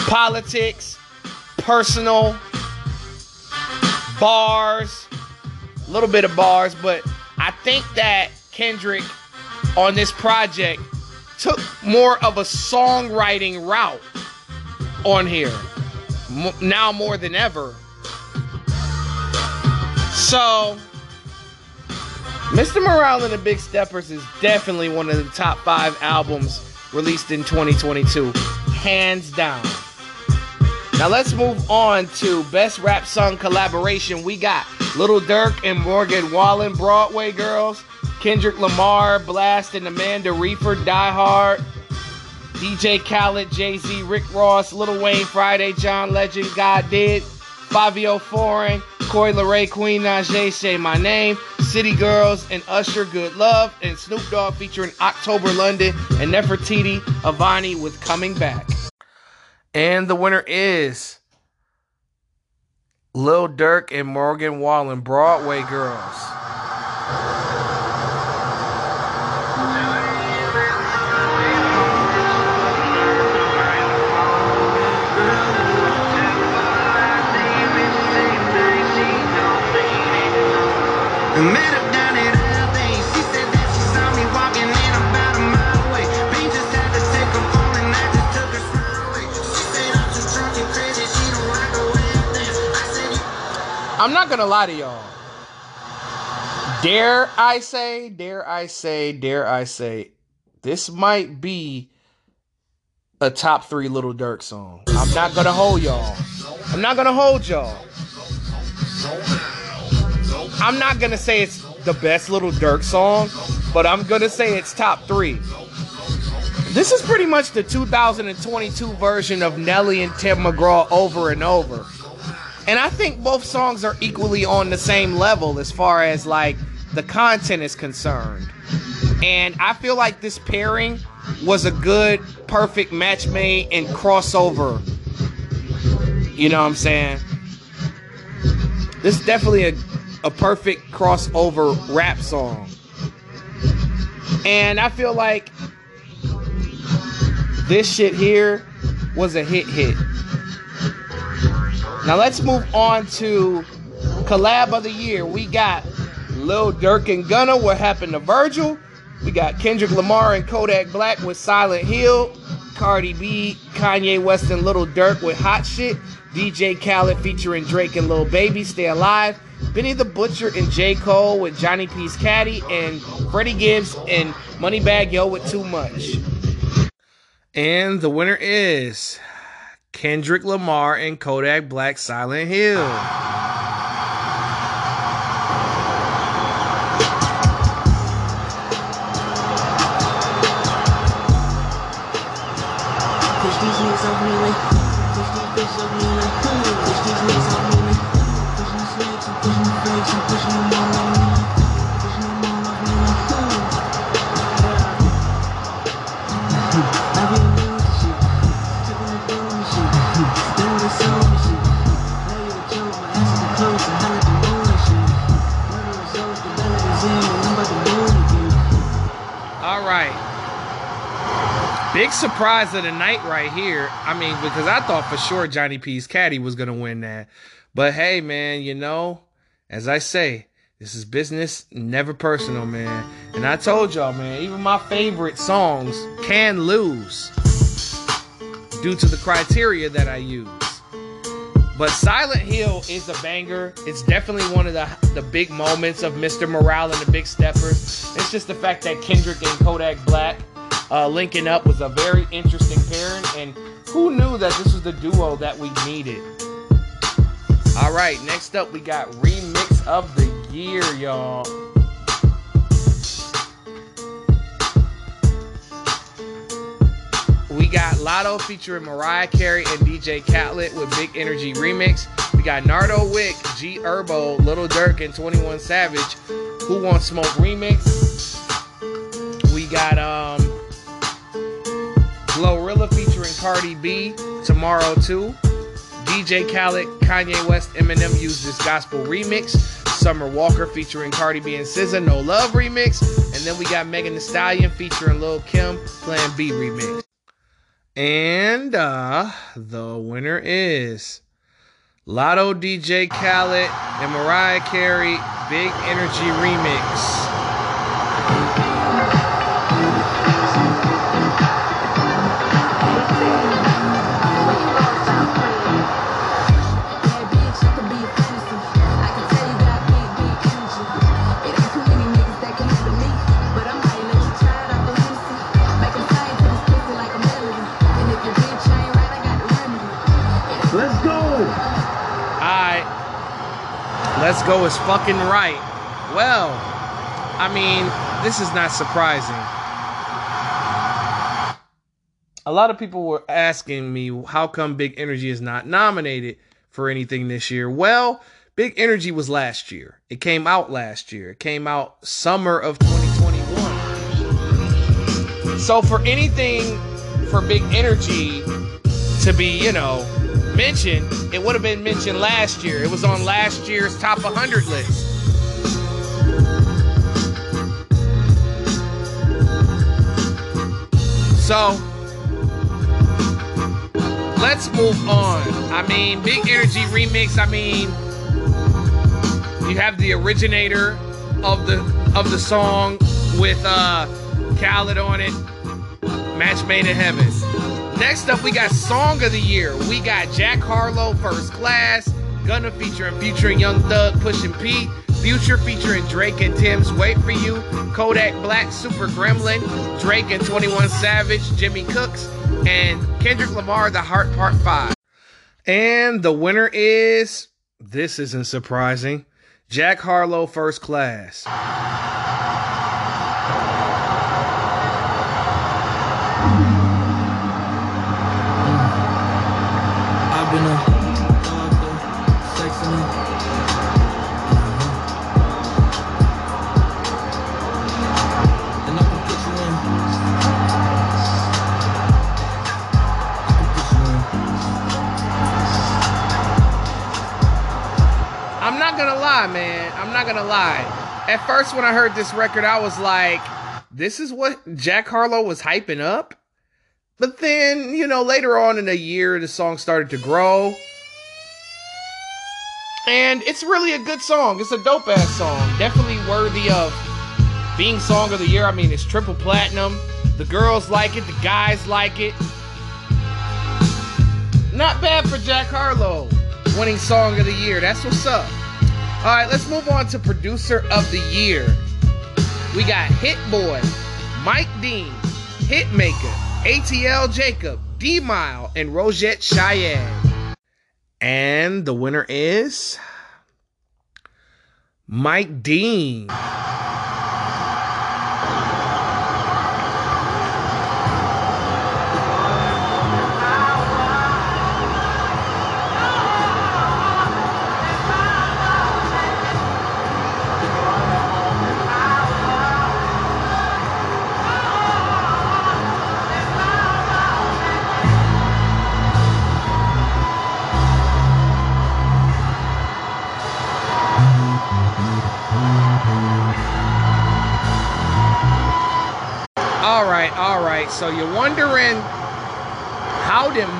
politics, personal, bars, a little bit of bars, but I think that Kendrick on this project took more of a songwriting route on here. Now more than ever. So, Mr. Morale and the Big Steppers is definitely one of the top five albums released in 2022. Hands down. Now let's move on to Best Rap Song Collaboration. We got Little Durk and Morgan Wallen, Broadway Girls, Kendrick Lamar, Blxst and Amanda Reifer, Die Hard, DJ Khaled, Jay Z, Rick Ross, Little Wayne, Fridayy, John Legend, God Did, Fivio Foreign, Coi Leray, Queen Naija, Say My Name, City Girls, and Usher, Good Love, and Snoop Dogg featuring October London and Nefertiti, Avani with Coming Back. And the winner is Lil Durk and Morgan Wallen, Broadway Girls. I'm not gonna lie to y'all. Dare I say, dare I say, dare I say, this might be a top three Little Durk song. I'm not gonna hold y'all. I'm not gonna hold y'all. I'm not gonna say it's the best Little Durk song, but I'm gonna say it's top three. This is pretty much the 2022 version of Nelly and Tim McGraw over and over. And I think both songs are equally on the same level as far as like the content is concerned. And I feel like this pairing was a good, perfect match made and crossover. You know what I'm saying? This is definitely a, a perfect crossover rap song. And I feel like this shit here was a hit hit. Now let's move on to collab of the year. We got Lil Durk and Gunna. What happened to Virgil? We got Kendrick Lamar and Kodak Black with Silent Hill. Cardi B, Kanye West and Little Durk with Hot Shit. DJ Khaled featuring Drake and Lil Baby, Stay Alive. Benny the Butcher and J. Cole with Johnny P's Caddy. And Freddie Gibbs and Moneybagg Yo with Too Much. And the winner is Kendrick Lamar and Kodak Black Silent Hill. Push Big surprise of the night right here. I mean, because I thought for sure Johnny P's Caddy was going to win that. But hey, man, you know, as I say, this is business, never personal, man. And I told y'all, man, even my favorite songs can lose due to the criteria that I use. But Silent Hill is a banger. It's definitely one of the the big moments of Mr. Morale and the Big Steppers. It's just the fact that Kendrick and Kodak Black uh, linking up was a very interesting pairing, and who knew that this was the duo that we needed? All right, next up we got remix of the year, y'all. We got Latto featuring Mariah Carey and DJ Khaled with Big Energy Remix. We got Nardo Wick, G Herbo, Little Durk, and 21 Savage, Who Wants Smoke Remix. We got um Glorilla featuring Cardi B, Tomorrow Too. DJ Khaled, Kanye West, Eminem Use This Gospel remix. Summer Walker featuring Cardi B and SZA, No Love remix. And then we got Megan Thee Stallion featuring Lil Kim, Plan B remix. And uh, the winner is Latto DJ Khaled and Mariah Carey Big Energy Remix. Go is fucking right. Well, I mean, this is not surprising. A lot of people were asking me how come Big Energy is not nominated for anything this year. Well, Big Energy was last year. It came out last year. It came out summer of 2021. So for anything for Big Energy to be, you know, mentioned, it would have been mentioned last year. It was on last year's top 100 list. So let's move on. I mean, Big Energy remix. I mean, you have the originator of the of the song with uh Khaled on it. Match made in heaven. Next up, we got Song of the Year. We got Jack Harlow, First Class, Gunna featuring featuring Young Thug, Pushin P, Future featuring Drake and Tems Wait for You, Kodak Black, Super Gremlin, Drake and 21 Savage, Jimmy Cooks, and Kendrick Lamar, The Heart Part 5. And the winner is this isn't surprising. Jack Harlow, First Class. Not gonna lie, man. I'm not gonna lie. At first, when I heard this record, I was like, this is what Jack Harlow was hyping up. But then, you know, later on in the year, the song started to grow. And it's really a good song. It's a dope ass song. Definitely worthy of being Song of the Year. I mean, it's triple platinum. The girls like it, the guys like it. Not bad for Jack Harlow winning Song of the Year. That's what's up. All right, let's move on to Producer of the Year. We got Hit Boy, Mike Dean, Hitmaker, ATL Jacob, D'Mile, and Rogét Chahayed. And the winner is Mike Dean.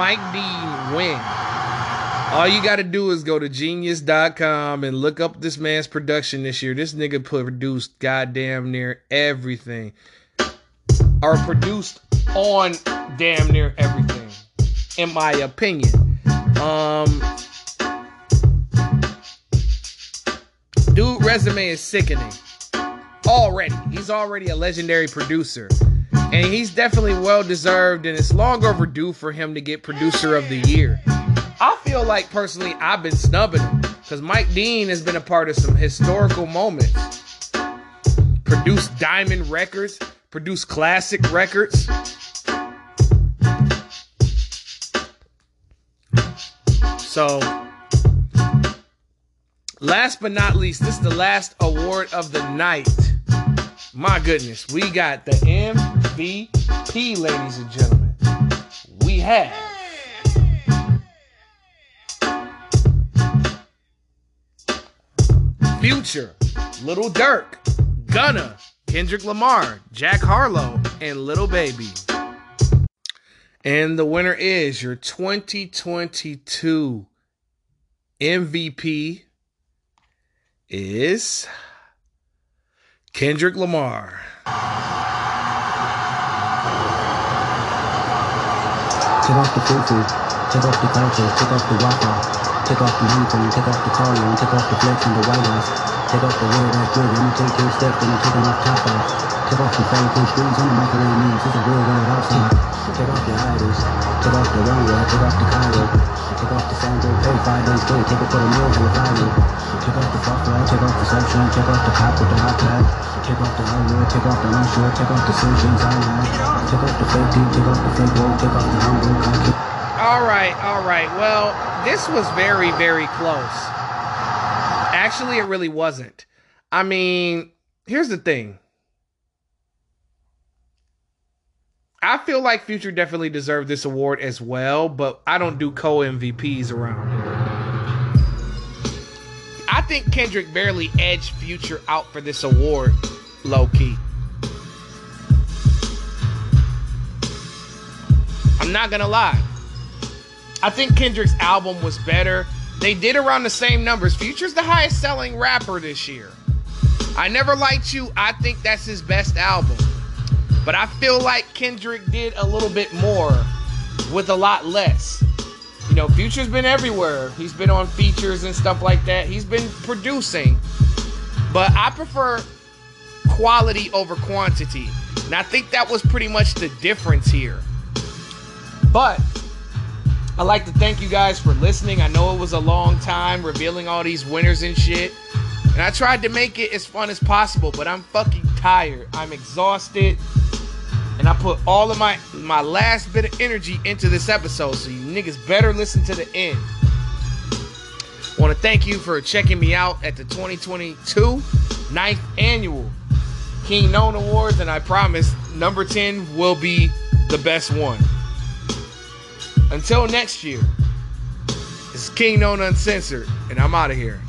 Mike Dean win? All you got to do is go to genius.com and look up this man's production this year. This nigga produced goddamn near everything. Or produced on damn near everything, in my opinion. Um, dude, resume is sickening already. He's already a legendary producer. And he's definitely well deserved, and it's long overdue for him to get producer of the year. I feel like personally I've been snubbing him because Mike Dean has been a part of some historical moments. Produced diamond records, produced classic records. So, last but not least, this is the last award of the night. My goodness, we got the MVP, ladies and gentlemen. We have Future, Little Durk, Gunna, Kendrick Lamar, Jack Harlow, and Little Baby. And the winner is your 2022 MVP is Kendrick Lamar. Take off the filter, take off the culture, take off the Wi-Fi, take off the anything, take off the collar, and take off the flex and the white house. Take off the water that's me take your step, then I'm taking off top off. Take off the fake and strings on the microwave means it's a real outside. Take off your idols, take off the runway, take off the Cairo, Take off the Sandro, pay five days straight. Take it for the meal till it's Friday. Take off the fuck flag, take off the section, take off the cop with the hot tag. Take off the hardware, take off the unsure, take off the surgeons I have. Take off the fake teeth, take off the fake road, take off the humble cocky. All right, all right. Well, this was very, very close. Actually, it really wasn't. I mean, here's the thing. I feel like Future definitely deserved this award as well, but I don't do co MVPs around here. I think Kendrick barely edged Future out for this award, low key. I'm not gonna lie. I think Kendrick's album was better. They did around the same numbers. Future's the highest selling rapper this year. I Never Liked You, I think that's his best album. But I feel like Kendrick did a little bit more with a lot less. You know, Future's been everywhere. He's been on features and stuff like that. He's been producing. But I prefer quality over quantity. And I think that was pretty much the difference here. But I'd like to thank you guys for listening. I know it was a long time revealing all these winners and shit. And I tried to make it as fun as possible, but I'm fucking tired. I'm exhausted. And I put all of my my last bit of energy into this episode, so you niggas better listen to the end. Want to thank you for checking me out at the 2022 ninth annual King Known Awards, and I promise number 10 will be the best one. Until next year, is King Known Uncensored, and I'm out of here.